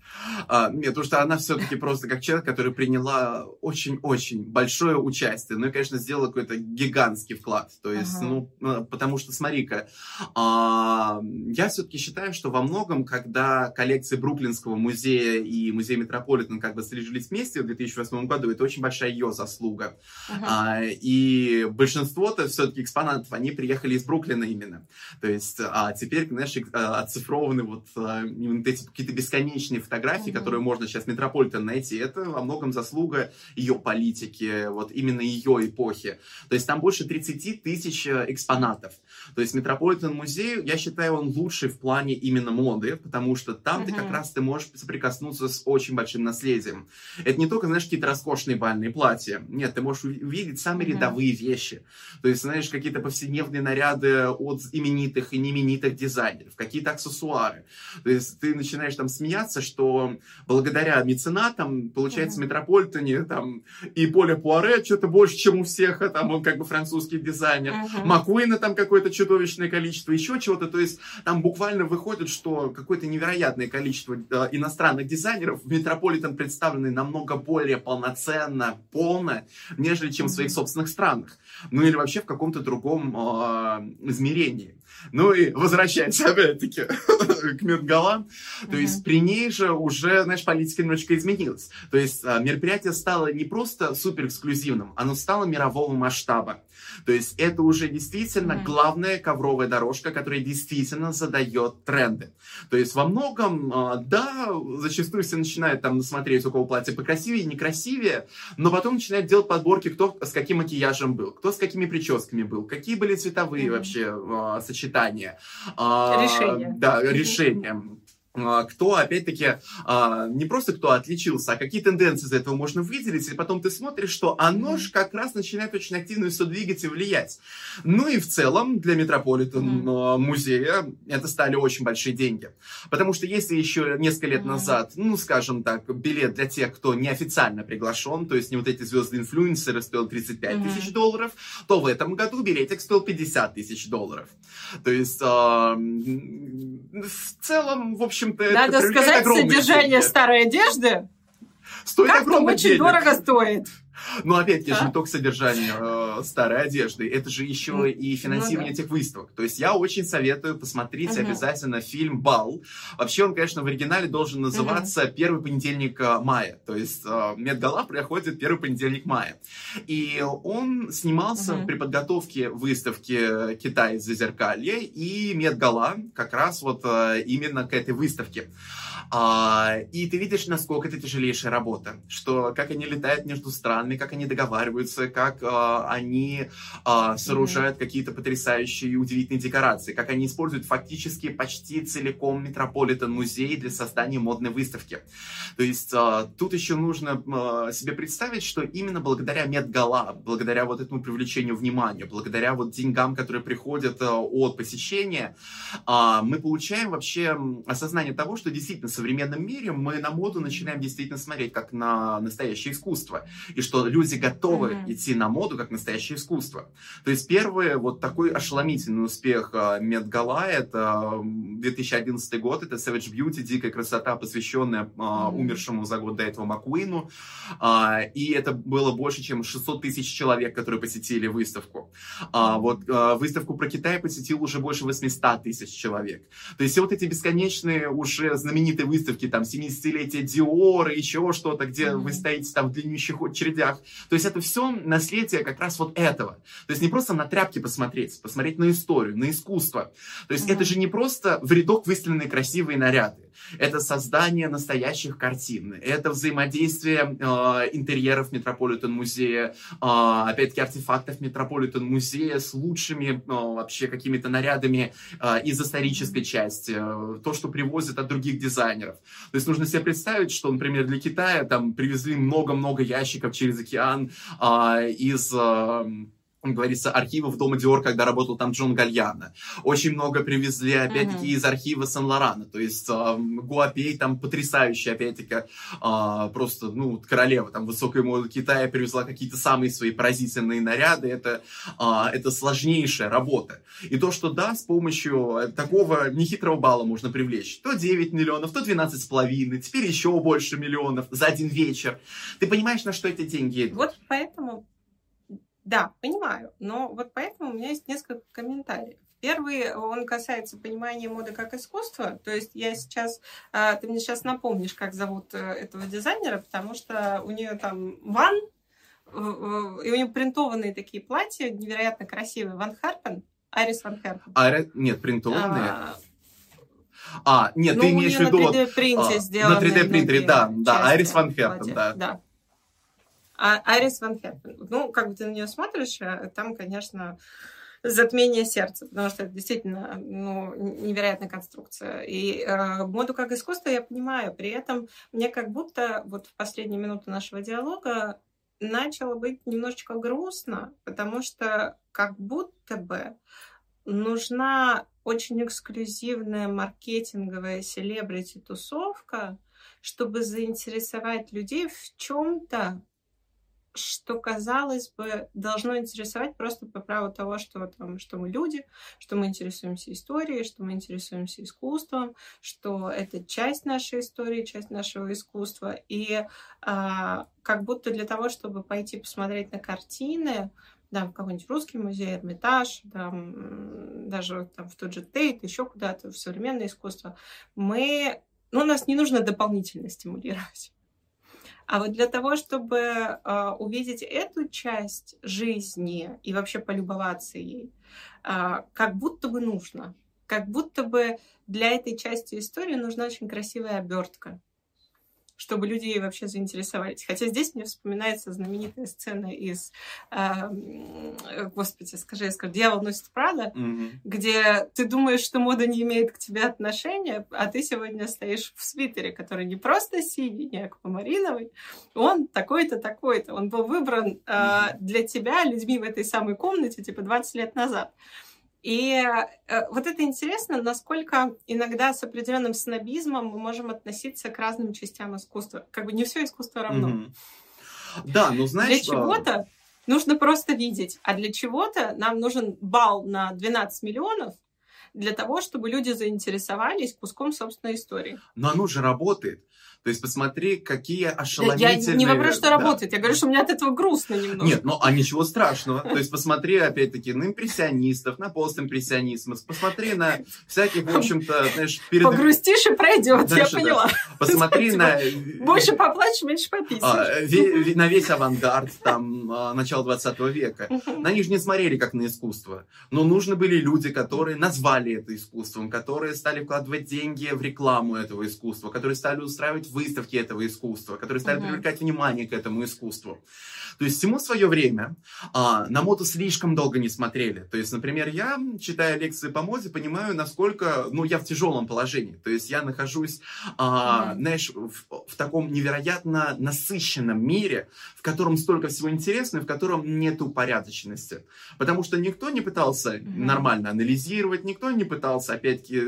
А, нет, потому что она все-таки просто как человек, который приняла очень-очень большое участие. Ну и, конечно, сделала какой-то гигантский вклад. То есть, ага. ну, ну потому что, смотри-ка, а, я все-таки считаю, что во многом, когда коллекции Бруклинского музея и музея Метрополитен как бы срижились вместе в 2008 году, это очень большая ее заслуга. Ага. А, и большинство-то все-таки экспонатов, они приехали из Бруклина именно. То есть, а теперь, знаешь, а, оцифрованы вот, вот эти какие-то бесконечные фотографии, фотографий, mm-hmm. которые можно сейчас Метрополитен найти, это во многом заслуга ее политики, вот именно ее эпохи. То есть там больше 30 тысяч э, экспонатов. То есть Метрополитен музей, я считаю, он лучший в плане именно моды, потому что там mm-hmm. ты как раз ты можешь соприкоснуться с очень большим наследием. Это не только, знаешь, какие-то роскошные бальные платья. Нет, ты можешь увидеть самые mm-hmm. рядовые вещи. То есть, знаешь, какие-то повседневные наряды от именитых и неименитых дизайнеров, какие-то аксессуары. То есть ты начинаешь там смеяться, что благодаря меценатам, получается, mm-hmm. Метрополитене там и Поля Пуаре что-то больше, чем у всех, а там он как бы французский дизайнер, mm-hmm. Маккуина там какое-то чудовищное количество, еще чего-то, то есть там буквально выходит, что какое-то невероятное количество э, иностранных дизайнеров в Метрополитен представлены намного более полноценно, полно, нежели чем mm-hmm. в своих собственных странах. Ну или вообще в каком-то другом э, измерении. Ну и возвращаясь (laughs) опять-таки к Медгалам, то есть при ней же уже, знаешь, политика немножечко изменилась. То есть а, мероприятие стало не просто супер эксклюзивным, оно стало мирового масштаба. То есть это уже действительно mm-hmm. главная ковровая дорожка, которая действительно задает тренды. То есть во многом, а, да, зачастую все начинают там смотреть, у кого платье покрасивее, некрасивее, но потом начинают делать подборки, кто с каким макияжем был, кто с какими прическами был, какие были цветовые mm-hmm. вообще а, сочетания. Решения. Да, решения. А, кто, опять-таки, а, не просто кто отличился, а какие тенденции из этого можно выделить, и потом ты смотришь, что оно же как раз начинает очень активно все двигать и влиять. Ну и в целом для Метрополитен mm-hmm. музея это стали очень большие деньги. Потому что если еще несколько лет mm-hmm. назад, ну, скажем так, билет для тех, кто неофициально приглашен, то есть не вот эти звезды-инфлюенсеры стоил 35 mm-hmm. тысяч долларов, то в этом году билетик стоил 50 тысяч долларов. То есть в целом, в общем, общем-то, Надо сказать, содержание деньги. старой одежды стоит как огромных очень дорого стоит. Но опять-таки, это же не только содержание э, старой одежды, это же еще ну, и финансирование ну, да. этих выставок. То есть я очень советую посмотреть угу. обязательно фильм «Бал». Вообще он, конечно, в оригинале должен называться. «Первый понедельник э, мая». То есть э, Медгала проходит первый понедельник мая. И он снимался при подготовке выставки Китая Зазеркалье и Медгала как раз вот э, именно к этой выставке. А, и ты видишь, насколько это тяжелейшая работа, что как они летают между странами, как они договариваются, как а, они а, сооружают mm-hmm. какие-то потрясающие и удивительные декорации, как они используют фактически почти целиком Метрополитен музей для создания модной выставки. То есть а, тут еще нужно а, себе представить, что именно благодаря Медгала, благодаря вот этому привлечению внимания, благодаря вот деньгам, которые приходят а, от посещения, а, мы получаем вообще осознание того, что действительно современном мире мы на моду начинаем действительно смотреть как на настоящее искусство. И что люди готовы mm-hmm. идти на моду как настоящее искусство. То есть первый вот такой ошеломительный успех а, Медгала, это 2011 год, это Savage Beauty, дикая красота, посвященная mm-hmm. умершему за год до этого Маккуину. А, и это было больше, чем 600 тысяч человек, которые посетили выставку. Вот выставку про Китай посетил уже больше 800 тысяч человек. То есть все вот эти бесконечные уже знаменитые открытой выставки, там, 70-летие Диора, еще что-то, где mm-hmm. вы стоите там в длиннющих очередях. То есть это все наследие как раз вот этого. То есть не просто на тряпки посмотреть, посмотреть на историю, на искусство. То есть mm-hmm. это же не просто в рядок выставленные красивые наряды это создание настоящих картин, это взаимодействие э, интерьеров Метрополитен-музея, э, опять-таки артефактов Метрополитен-музея с лучшими э, вообще какими-то нарядами э, из исторической части, э, то, что привозят от других дизайнеров. То есть нужно себе представить, что, например, для Китая там привезли много-много ящиков через океан э, из... Э, говорится, архивов Дома Диор, когда работал там Джон Гальяна. Очень много привезли, опять-таки, uh-huh. из архива Сен-Лорана. То есть э, Гуапей там потрясающая, опять-таки, э, просто, ну, королева там высокой моды Китая привезла какие-то самые свои поразительные наряды. Это, э, это сложнейшая работа. И то, что, да, с помощью такого нехитрого балла можно привлечь то 9 миллионов, то 12 с половиной, теперь еще больше миллионов за один вечер. Ты понимаешь, на что эти деньги идут? Вот поэтому да, понимаю, но вот поэтому у меня есть несколько комментариев. Первый, он касается понимания моды как искусства. То есть я сейчас, а, ты мне сейчас напомнишь, как зовут э, этого дизайнера, потому что у нее там Ван, и у нее принтованные такие платья, невероятно красивые. Ван Харпен, Арис Ван Харпен. А, нет, принтованные. А, а, нет, ну, ты имеешь в виду... на 3D-принте а, На 3D-принтере, да, да, Айрис Ван Херпен, да. да. А Арис Ван Херпен. Ну, как бы ты на нее смотришь, э, там, конечно, затмение сердца, потому что это действительно ну, невероятная конструкция. И э, моду как искусство я понимаю, при этом мне как будто вот в последние минуты нашего диалога начало быть немножечко грустно, потому что как будто бы нужна очень эксклюзивная маркетинговая селебрити-тусовка, чтобы заинтересовать людей в чем-то, что, казалось бы, должно интересовать просто по праву того, что, там, что мы люди, что мы интересуемся историей, что мы интересуемся искусством, что это часть нашей истории, часть нашего искусства. И а, как будто для того, чтобы пойти посмотреть на картины, да, в какой-нибудь русский музей, Эрмитаж, там, даже там, в тот же Тейт, еще куда-то, в современное искусство, мы ну, нас не нужно дополнительно стимулировать. А вот для того, чтобы э, увидеть эту часть жизни и вообще полюбоваться ей, э, как будто бы нужно, как будто бы для этой части истории нужна очень красивая обертка чтобы люди вообще заинтересовались. Хотя здесь мне вспоминается знаменитая сцена из, э, господи, скажи, я скажу, «Дьявол носит Прада», mm-hmm. где ты думаешь, что мода не имеет к тебе отношения, а ты сегодня стоишь в свитере, который не просто синий, не аквамариновый, он такой-то, такой-то. Он был выбран э, mm-hmm. для тебя людьми в этой самой комнате, типа, 20 лет назад. И э, вот это интересно, насколько иногда с определенным снобизмом мы можем относиться к разным частям искусства. Как бы не все искусство равно. Mm-hmm. Да, ну знаешь... Для чего-то нужно просто видеть, а для чего-то нам нужен балл на 12 миллионов, для того, чтобы люди заинтересовались куском собственной истории. Но оно же работает. То есть посмотри, какие ошеломительные... Я не вопрос, что да. работает. Я говорю, что у меня от этого грустно немного. Нет, ну а ничего страшного. То есть посмотри, опять-таки, на импрессионистов, на постимпрессионизм. Посмотри на всяких, в общем-то, знаешь... Перед... Погрустишь и пройдет, я поняла. Посмотри на... (laughs) Больше поплачешь, меньше пописишь. А, на весь авангард, там, а, начала 20 века. На них же не смотрели как на искусство. Но нужны были люди, которые назвали это искусством, которые стали вкладывать деньги в рекламу этого искусства, которые стали устраивать выставки этого искусства, которые стали uh-huh. привлекать внимание к этому искусству. То есть всему свое время а, на моду слишком долго не смотрели. То есть, например, я, читая лекции по моде, понимаю, насколько, ну, я в тяжелом положении. То есть я нахожусь, а, uh-huh. знаешь, в, в таком невероятно насыщенном мире, в котором столько всего интересного, в котором нет упорядоченности. Потому что никто не пытался uh-huh. нормально анализировать, никто не пытался, опять-таки,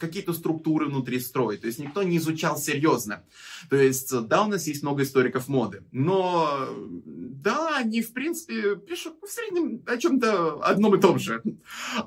какие-то структуры внутри строить. То есть никто не изучал серьезно. То есть, да, у нас есть много историков моды, но да, они, в принципе, пишут в среднем о чем-то одном и том же.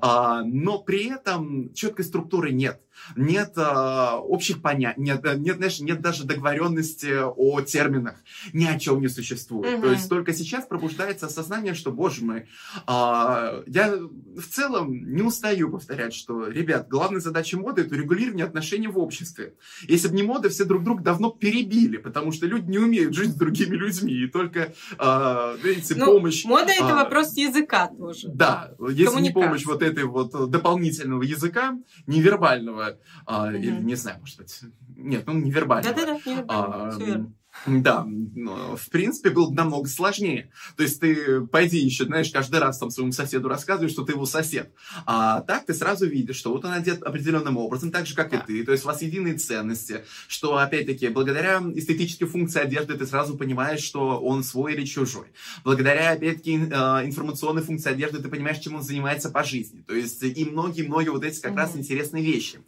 А, но при этом четкой структуры нет нет э, общих понятий, нет, нет, знаешь, нет даже договоренности о терминах, ни о чем не существует. Uh-huh. То есть только сейчас пробуждается осознание, что, боже мой, э, я в целом не устаю повторять, что, ребят, главная задача моды это регулирование отношений в обществе. Если бы не мода, все друг друга давно перебили, потому что люди не умеют жить с другими людьми, и только, э, видите, ну, помощь... Мода это а, вопрос языка тоже. Да, если не помощь вот этой вот дополнительного языка, невербального, а, или, не знаю, может быть, нет, ну, невербально. Да-да-да, невербально, а, все верно. Да, в принципе, было бы намного сложнее. То есть ты пойди еще, знаешь, каждый раз там своему соседу рассказываешь, что ты его сосед. А так ты сразу видишь, что вот он одет определенным образом, так же, как да. и ты. То есть у вас единые ценности, что, опять-таки, благодаря эстетической функции одежды ты сразу понимаешь, что он свой или чужой. Благодаря, опять-таки, а, информационной функции одежды ты понимаешь, чем он занимается по жизни. То есть и многие-многие вот эти как mm-hmm. раз интересные вещи.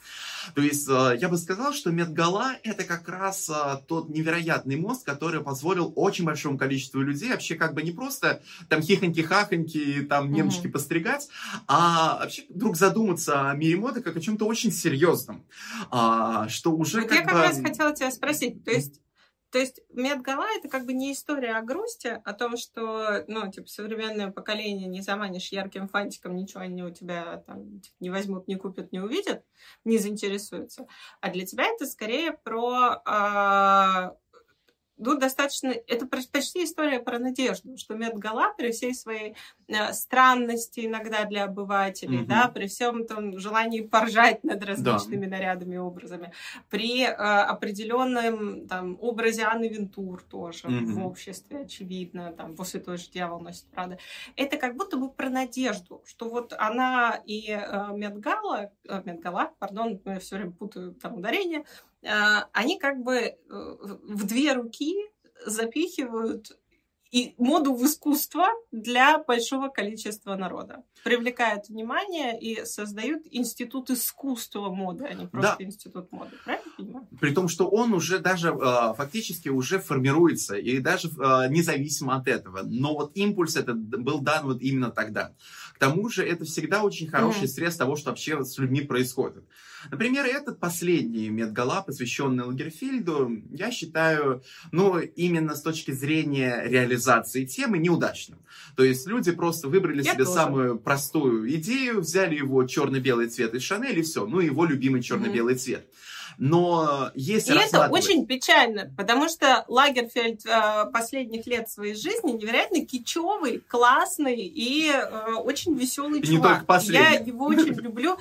То есть э, я бы сказал, что Медгала это как раз э, тот невероятный мост, который позволил очень большому количеству людей вообще как бы не просто там хихоньки-хахоньки, там немножечко mm-hmm. постригать, а вообще вдруг задуматься о мире моды как о чем-то очень серьезном. А, что уже вот как я бы... как раз хотела тебя спросить, то есть то есть Медгала это как бы не история о грусти, о том, что, ну, типа, современное поколение не заманишь ярким фантиком, ничего они у тебя там типа, не возьмут, не купят, не увидят, не заинтересуются. А для тебя это скорее про а, ну, достаточно... Это почти история про надежду, что Медгала при всей своей э, странности иногда для обывателей, угу. да, при всем том желании поржать над различными да. нарядами и образами, при э, определенном там, образе Анны Вентур тоже угу. в обществе, очевидно, там, после той же «Дьявол носит Прада», это как будто бы про надежду, что вот она и э, Медгала, э, Медгала, пардон, я все время путаю там ударение, они как бы э, в две руки запихивают и моду в искусство для большого количества народа. Привлекают внимание и создают институт искусства моды, а не просто да. институт моды. Правильно понимаю? При том, что он уже даже э, фактически уже формируется, и даже э, независимо от этого. Но вот импульс этот был дан вот именно тогда. К тому же это всегда очень хороший mm. срез того, что вообще с людьми происходит. Например, этот последний медгала, посвященный Лагерфильду, я считаю, ну, именно с точки зрения реализации темы неудачным. То есть люди просто выбрали я себе тоже. самую простую идею, взяли его черно-белый цвет из Шанель и все, ну, его любимый черно-белый mm-hmm. цвет. Но если И это очень печально, потому что Лагерфельд э, последних лет своей жизни невероятно кичевый, классный и э, очень веселый и чувак. Я его очень люблю.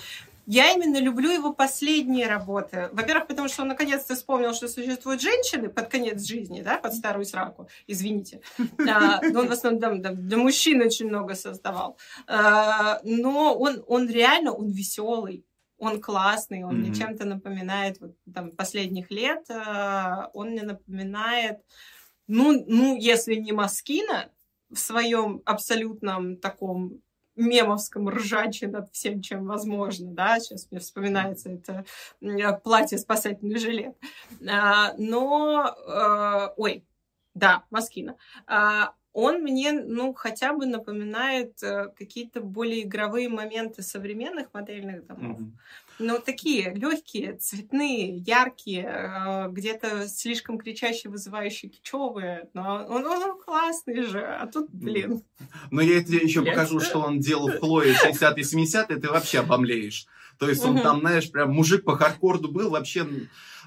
Я именно люблю его последние работы. Во-первых, потому что он наконец-то вспомнил, что существуют женщины под конец жизни, да, под старую сраку, извините. А, он в основном да, для мужчин очень много создавал. А, но он, он реально, он веселый, он классный, он mm-hmm. мне чем-то напоминает, вот, там, последних лет, а, он мне напоминает, ну, ну, если не Маскина, в своем абсолютном таком мемовском ржаче над всем, чем возможно, да, сейчас мне вспоминается это платье спасательный жилет. А, но, э, ой, да, Маскина. Он мне, ну, хотя бы напоминает э, какие-то более игровые моменты современных модельных домов. Mm-hmm. Но такие легкие, цветные, яркие, э, где-то слишком кричащие, вызывающие кичевые. Но он, он, он классный же, а тут, блин. Но я тебе еще покажу, что он делал в Хлое 60-е, 70-е, ты вообще обомлеешь. То есть он там, знаешь, прям мужик по хардкорду был вообще...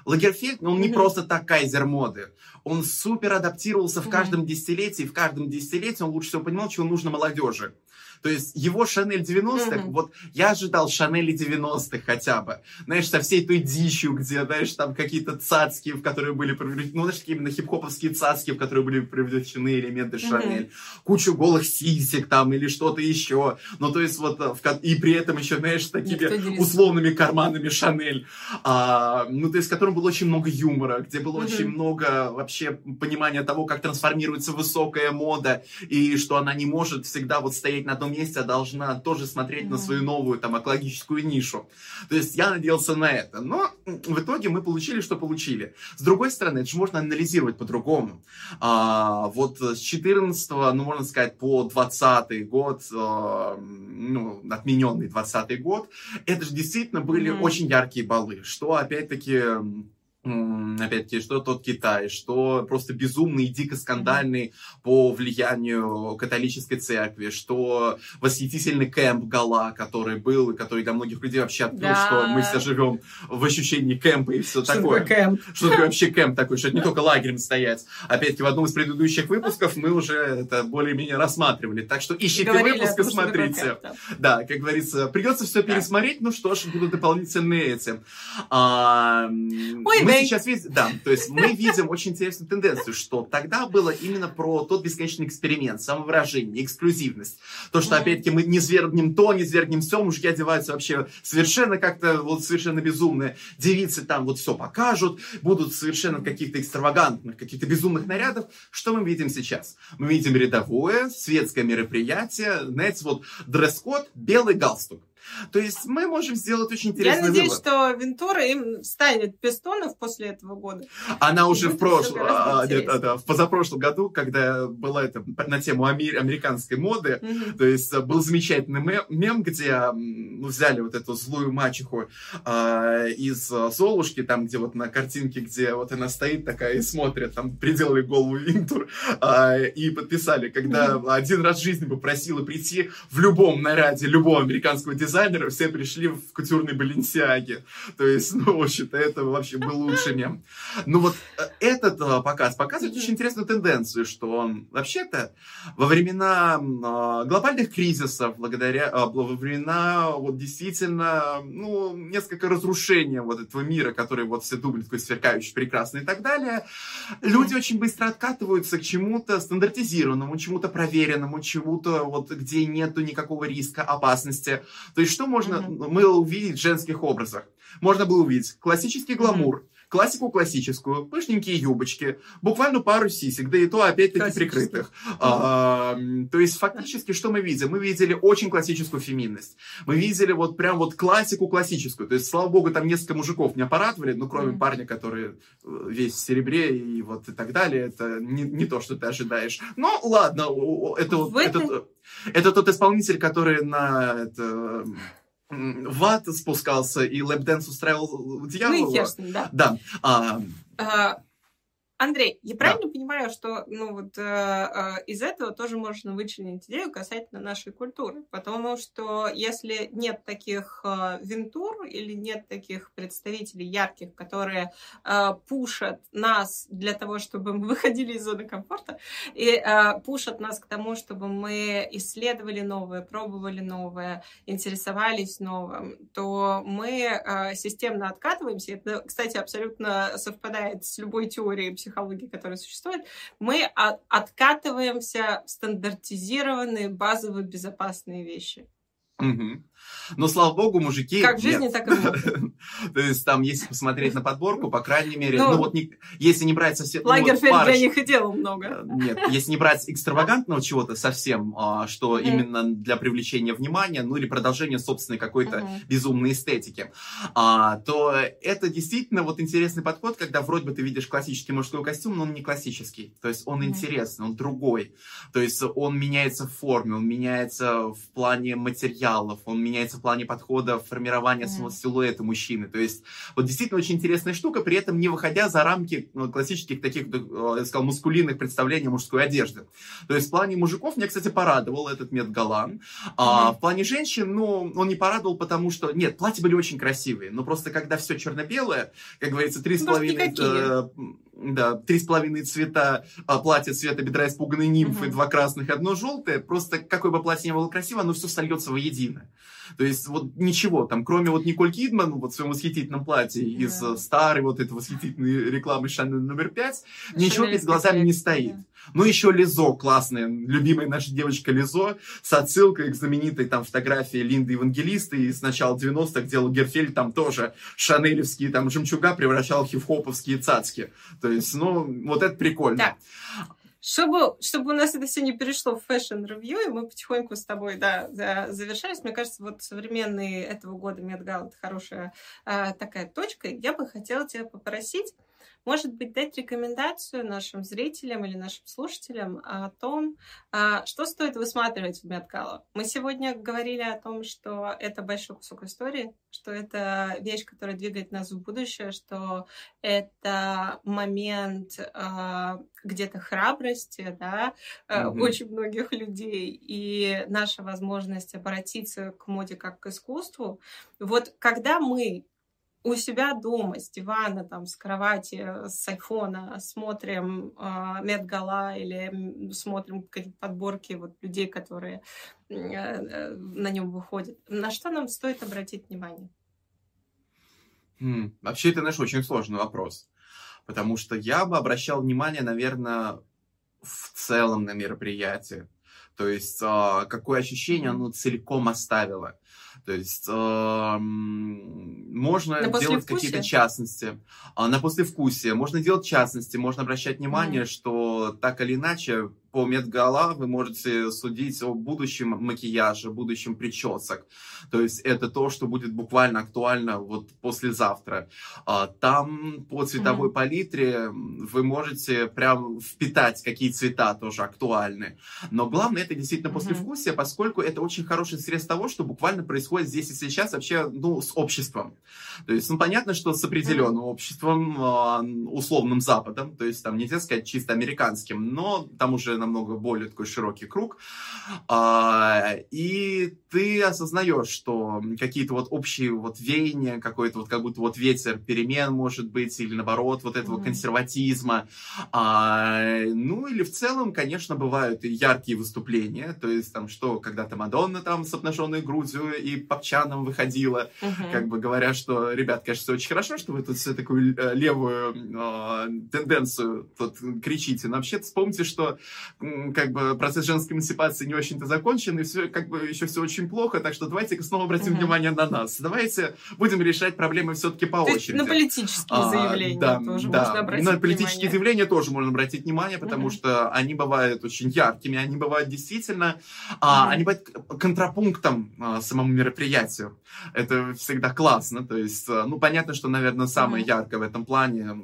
Лагерфельд, он не просто так кайзер моды. Он супер адаптировался в каждом десятилетии. В каждом десятилетии он лучше всего понимал, чего нужно молодежи. То есть его Шанель 90-х, mm-hmm. вот я ожидал Шанели 90-х хотя бы. Знаешь, со всей той дичью, где, знаешь, там какие-то цацки, в которые были привлечены, ну, знаешь, такие именно хип-хоповские цацки, в которые были привлечены элементы Шанель. Mm-hmm. Кучу голых сисек там или что-то еще. Ну, то есть вот, в, и при этом еще, знаешь, такими условными карманами Шанель. А, ну, то есть в котором было очень много юмора, где было mm-hmm. очень много вообще понимания того, как трансформируется высокая мода, и что она не может всегда вот стоять на одном месте, а должна тоже смотреть mm-hmm. на свою новую там экологическую нишу. То есть я надеялся на это. Но в итоге мы получили, что получили. С другой стороны, это же можно анализировать по-другому. А, вот с 14 ну, можно сказать, по 20 год, а, ну, отмененный 20 год, это же действительно были mm-hmm. очень яркие баллы, что, опять-таки, опять-таки, что тот Китай, что просто безумный и дико скандальный по влиянию католической церкви, что восхитительный кэмп Гала, который был, и который для многих людей вообще открыл, да. что мы все живем в ощущении кэмпа и все что такое. Такое кэмп? Что такое вообще кэмп такой, что это не только лагерем стоять. Опять-таки, в одном из предыдущих выпусков мы уже это более-менее рассматривали. Так что ищите выпуск и смотрите. Да, как говорится, придется все пересмотреть, ну что ж, будут дополнительные эти. А, Ой, мы сейчас видим, да, то есть мы видим очень интересную тенденцию, что тогда было именно про тот бесконечный эксперимент, самовыражение, эксклюзивность. То, что, опять-таки, мы не свергнем то, не свергнем все, мужики одеваются вообще совершенно как-то вот совершенно безумные. Девицы там вот все покажут, будут совершенно каких-то экстравагантных, каких-то безумных нарядов. Что мы видим сейчас? Мы видим рядовое светское мероприятие, знаете, вот дресс-код, белый галстук. То есть мы можем сделать очень интересный Я надеюсь, вывод. что Вентура им станет пистонов после этого года. Она уже в прошлом, а, нет, это, в позапрошлом году, когда была это на тему американской моды, mm-hmm. то есть э, был замечательный мем, мем где ну, взяли вот эту злую мачеху э, из э, Золушки, там, где вот на картинке, где вот она стоит такая и смотрит, там приделали голову Винтур э, и подписали, когда mm-hmm. один раз в жизни попросила прийти в любом наряде любого американского дизайнера дизайнеры все пришли в кутюрной Баленсиаге. То есть, ну, в общем-то, это вообще был лучший мем. Ну вот э, этот э, показ показывает очень интересную тенденцию, что вообще-то во времена э, глобальных кризисов, благодаря, во времена вот действительно, ну, несколько разрушения вот этого мира, который вот все думали такой сверкающий, прекрасный и так далее, люди очень быстро откатываются к чему-то стандартизированному, чему-то проверенному, чему-то вот где нету никакого риска, опасности. То есть что можно mm-hmm. мы увидеть в женских образах? Можно было увидеть классический гламур, mm-hmm. Классику классическую, пышненькие юбочки, буквально пару сисек, да и то опять-таки прикрытых. А, то есть фактически что мы видим? Мы видели очень классическую феминность. Мы видели вот прям вот классику классическую. То есть, слава богу, там несколько мужиков не аппаратовали, ну, кроме mm-hmm. парня, который э, весь в серебре и вот и так далее. Это не, не то, что ты ожидаешь. Ну, ладно, это, вот, это, это тот исполнитель, который на это, в ад спускался и lap dance устраивал дьяволу. Ну, ясно, да. Да. А... А, Андрей, я правильно да. понимаю, что ну, вот, э, э, из этого тоже можно вычленить идею касательно нашей культуры? Потому что если нет таких э, Винтур или нет таких представителей ярких, которые э, пушат нас для того, чтобы мы (laughs) выходили из зоны комфорта, и э, пушат нас к тому, чтобы мы исследовали новое, пробовали новое, интересовались новым, то мы э, системно откатываемся. Это, кстати, абсолютно совпадает с любой теорией психологии, которая существует, мы от, откатываемся в стандартизированные базовые безопасные вещи. Угу. (laughs) Но, слава богу, мужики... Как в жизни, нет. так и (laughs) в То есть, там, если посмотреть на подборку, по крайней мере, ну, ну вот, не, если не брать совсем... Лагерфельд ну, вот, для них и делал много. Э, нет, если не брать экстравагантного чего-то совсем, а, что именно для привлечения внимания, ну или продолжения собственной какой-то безумной эстетики, а, то это действительно вот интересный подход, когда вроде бы ты видишь классический мужской костюм, но он не классический. То есть, он интересный, он другой. То есть, он меняется в форме, он меняется в плане материалов, он меняется в плане подхода формирования самого силуэта мужчины. То есть, вот действительно очень интересная штука, при этом не выходя за рамки ну, классических таких, э, я сказал, мускулинных представлений мужской одежды. То есть, в плане мужиков меня, кстати, порадовал этот мед Галан. Mm-hmm. А в плане женщин, ну, он не порадовал, потому что, нет, платья были очень красивые, но просто когда все черно-белое, как говорится, три с половиной э, да, три с половиной цвета а, платья цвета бедра испуганной нимфы, uh-huh. два красных, одно желтое. Просто какое бы платье ни было красиво, оно все сольется воедино. То есть вот ничего, там, кроме вот Николь Кидман, вот в своем восхитительном платье yeah. из э, старой вот этой восхитительной рекламы Шанель номер пять, ничего перед глазами не стоит. Yeah. Ну, еще Lizzo классная, любимая наша девочка Lizzo, с отсылкой к знаменитой там фотографии Линды Евангелисты из начала 90-х, где Лагерфельд там тоже шанелевские там жемчуга превращал в хип-хоповские цацки. То есть, ну, вот это прикольно. Да. Чтобы, чтобы у нас это все не перешло в fashion review, и мы потихоньку с тобой, да, завершались, мне кажется, вот современный этого года Медгал — это хорошая э, такая точка. Я бы хотела тебя попросить может быть, дать рекомендацию нашим зрителям или нашим слушателям о том, а, что стоит высматривать в Меткало. Мы сегодня говорили о том, что это большой кусок истории, что это вещь, которая двигает нас в будущее, что это момент а, где-то храбрости, да, mm-hmm. очень многих людей, и наша возможность обратиться к моде как к искусству. Вот когда мы у себя дома с дивана, там, с кровати, с айфона смотрим э, Медгала или смотрим какие-то подборки вот, людей, которые э, э, на нем выходят. На что нам стоит обратить внимание? Хм, вообще, это, наш очень сложный вопрос. Потому что я бы обращал внимание, наверное, в целом на мероприятие. То есть, э, какое ощущение оно целиком оставило. То есть э, можно на делать какие-то частности. А, на послевкусие. Можно делать частности, можно обращать внимание, mm. что так или иначе по Медгала вы можете судить о будущем макияже, будущем причесок. То есть это то, что будет буквально актуально вот послезавтра. А, там по цветовой mm-hmm. палитре вы можете прям впитать, какие цвета тоже актуальны. Но главное это действительно послевкусие, mm-hmm. поскольку это очень хороший средств того, что буквально происходит здесь и сейчас вообще ну, с обществом. То есть, ну, понятно, что с определенным mm-hmm. обществом, а, условным Западом, то есть там нельзя сказать чисто американским, но там уже намного более такой широкий круг. А, и ты осознаешь, что какие-то вот общие вот веяния, какой-то вот как будто вот ветер перемен может быть, или наоборот вот этого mm-hmm. консерватизма. А, ну или в целом, конечно, бывают и яркие выступления, то есть там что, когда-то Мадонна там с обнаженной грудью и попчаном выходила, mm-hmm. как бы говоря, что, ребят, конечно, все очень хорошо, что вы тут все такую э, левую э, тенденцию тут кричите, но вообще вспомните, что как бы процесс женской эмансипации не очень-то закончен, и все как бы еще все очень плохо, так что давайте снова обратим угу. внимание на нас. Давайте будем решать проблемы все-таки по То очереди. на политические а, заявления да, тоже да, можно обратить На политические внимание. заявления тоже можно обратить внимание, потому угу. что они бывают очень яркими, они бывают действительно, угу. а, они бывают контрапунктом а, самому мероприятию. Это всегда классно, то есть, а, ну, понятно, что, наверное, самое угу. яркое в этом плане,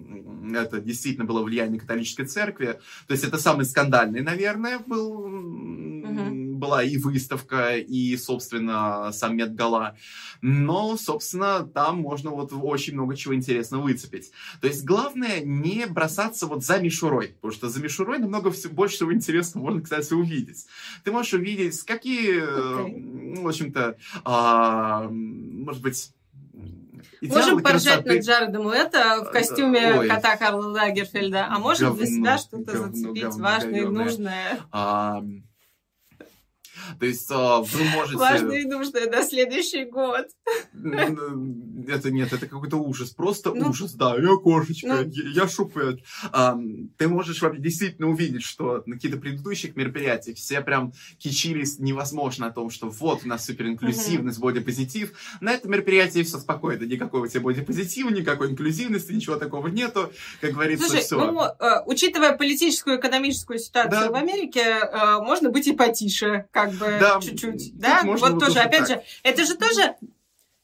это действительно было влияние католической церкви, то есть это самый скандальный, наверное, был, угу. была и выставка, и, собственно, сам Медгала. Но, собственно, там можно вот очень много чего интересного выцепить. То есть главное не бросаться вот за мишурой, потому что за мишурой намного все, больше всего интересного можно, кстати, увидеть. Ты можешь увидеть, какие, okay. в общем-то, а, может быть, Можем поржать над Джаредом Уэта в костюме Ой. кота Карла Лагерфельда, а можем говно, для себя что-то зацепить говно, важное и нужное. А, то есть а, вы можете... Важное и нужное на следующий год. Это нет, это какой-то ужас. Просто ну, ужас, да. Я кошечка, ну, я, я шупет. А, ты можешь вообще действительно увидеть, что на каких-то предыдущих мероприятиях все прям кичились невозможно о том, что вот у нас суперинклюзивность, угу. бодипозитив. На этом мероприятии все спокойно. Никакого тебе бодипозитива, никакой инклюзивности, ничего такого нету. Как говорится, Слушай, все. ну, э, учитывая политическую экономическую ситуацию да. в Америке, э, можно быть и потише, как бы да, чуть-чуть. Да, вот тоже, опять так. же, это же тоже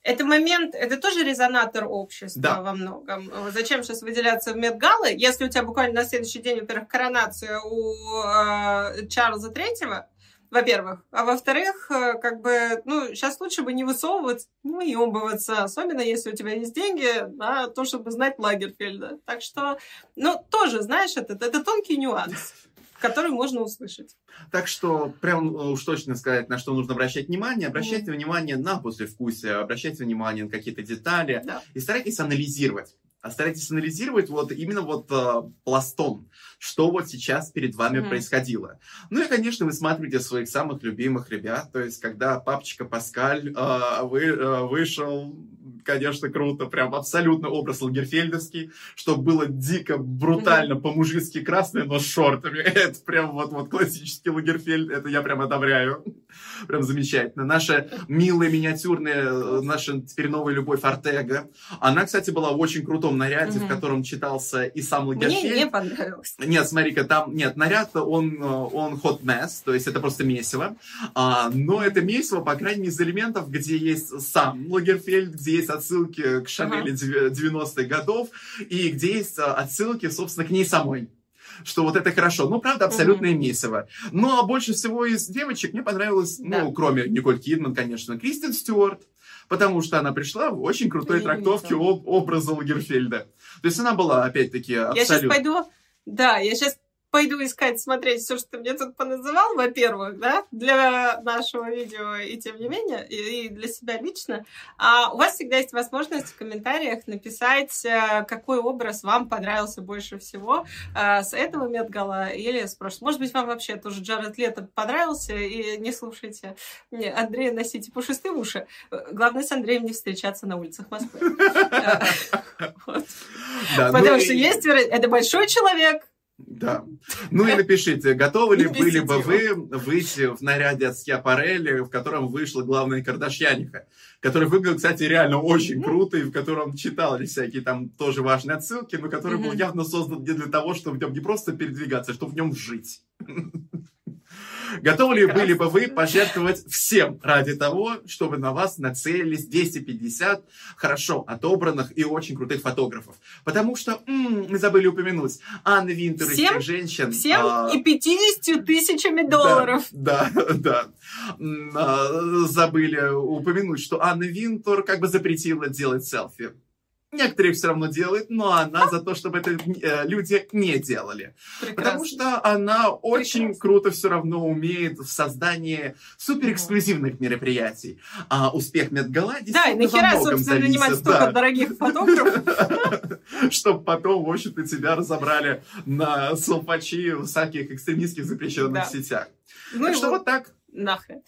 это момент, это тоже резонатор общества да. во многом. Зачем сейчас выделяться в Медгалы, если у тебя буквально на следующий день, во-первых, коронация у э, Чарльза Третьего, во-первых. А во-вторых, э, как бы, ну, сейчас лучше бы не высовываться, не выебываться, особенно если у тебя есть деньги на то, чтобы знать Лагерфельда. Так что, ну, тоже, знаешь, это, это тонкий нюанс который можно услышать. Так что, прям э, уж точно сказать, на что нужно обращать внимание, обращайте mm. внимание на послевкусие, обращайте внимание на какие-то детали да. и старайтесь анализировать. А старайтесь анализировать вот именно вот э, пластом, что вот сейчас перед вами mm-hmm. происходило. Ну и, конечно, вы смотрите своих самых любимых ребят, то есть когда папочка Паскаль э, вы, э, вышел конечно, круто, прям абсолютно образ лагерфельдовский, чтобы было дико, брутально, по-мужицки красное, но с шортами. (laughs) Это прям вот, вот классический лагерфельд, это я прям одобряю. Прям замечательно. Наша милая, миниатюрная, наша теперь новая любовь Артега. Она, кстати, была в очень крутом наряде, в котором читался и сам Лагерфельд. Мне не понравилось. Нет, смотри-ка, там, нет, наряд, он, он hot mess, то есть это просто месиво. А, но это месиво, по крайней мере, из элементов, где есть сам Лагерфельд, где есть отсылки к Шанели ага. 90-х годов, и где есть а, отсылки, собственно, к ней самой что вот это хорошо. Ну, правда, абсолютное mm-hmm. месиво. Ну, а больше всего из девочек мне понравилось, да. ну, кроме Николь Кидман, конечно, Кристин Стюарт, потому что она пришла в очень крутой трактовке об, образа Лагерфельда. То есть она была, опять-таки, абсолютно... Я сейчас пойду... Да, я сейчас пойду искать, смотреть все, что ты мне тут поназывал, во-первых, да, для нашего видео и тем не менее, и, и для себя лично. А у вас всегда есть возможность в комментариях написать, э, какой образ вам понравился больше всего а, с этого Медгала или с прошлого. Может быть, вам вообще тоже Джаред Лето понравился, и не слушайте не, Андрея, носите пушистые уши. Главное, с Андреем не встречаться на улицах Москвы. (laughs) Ну Потому что есть это большой человек, да. Ну и напишите, готовы ли были бы вы выйти в наряде от Скиапарелли, в котором вышла главная Кардашьяниха, который выглядел, кстати, реально очень круто, и в котором читались всякие там тоже важные отсылки, но который был явно создан не для того, чтобы в нем не просто передвигаться, а чтобы в нем жить. Готовы ли были бы вы пожертвовать всем ради того, чтобы на вас нацелились 250 хорошо отобранных и очень крутых фотографов? Потому что, м-м, мы забыли упомянуть, Анна Винтер всем, из женщин... Всем а, и 50 тысячами долларов. Да, да, да. А, забыли упомянуть, что Анна Винтер как бы запретила делать селфи. Некоторые все равно делают, но она за то, чтобы это э, люди не делали. Прекрасно. Потому что она очень Прекрасно. круто все равно умеет в создании суперэксклюзивных мероприятий. А успех Медгала Да, и нахера, собственно, нанимать столько да. дорогих фотографов. (laughs) Чтобы потом, в общем-то, тебя разобрали на солпачи в всяких экстремистских запрещенных сетях. Ну так что вот так. Нахрен.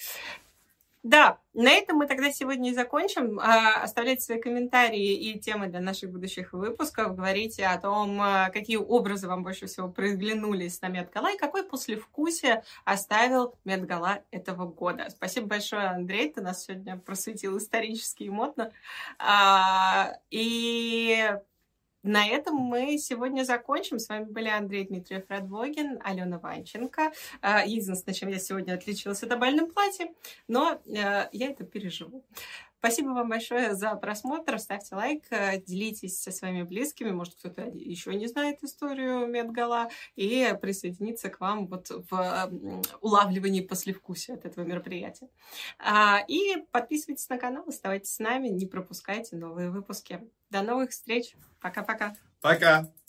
Да, на этом мы тогда сегодня и закончим. А, оставляйте свои комментарии и темы для наших будущих выпусков. Говорите о том, а, какие образы вам больше всего приглянулись на Медгала и какой послевкусие оставил Медгала этого года. Спасибо большое, Андрей, ты нас сегодня просветил исторически и модно. А, и на этом мы сегодня закончим. С вами были Андрей Дмитриев Радвогин, Алена Ванченко. А, единственное, чем я сегодня отличилась, это бальном платье, но э, я это переживу. Спасибо вам большое за просмотр. Ставьте лайк, э, делитесь со своими близкими. Может, кто-то еще не знает историю Медгала и присоединиться к вам вот в улавливании послевкусия от этого мероприятия. А, и подписывайтесь на канал, оставайтесь с нами, не пропускайте новые выпуски. До новых встреч. Пока-пока. Пока. -пока. Пока.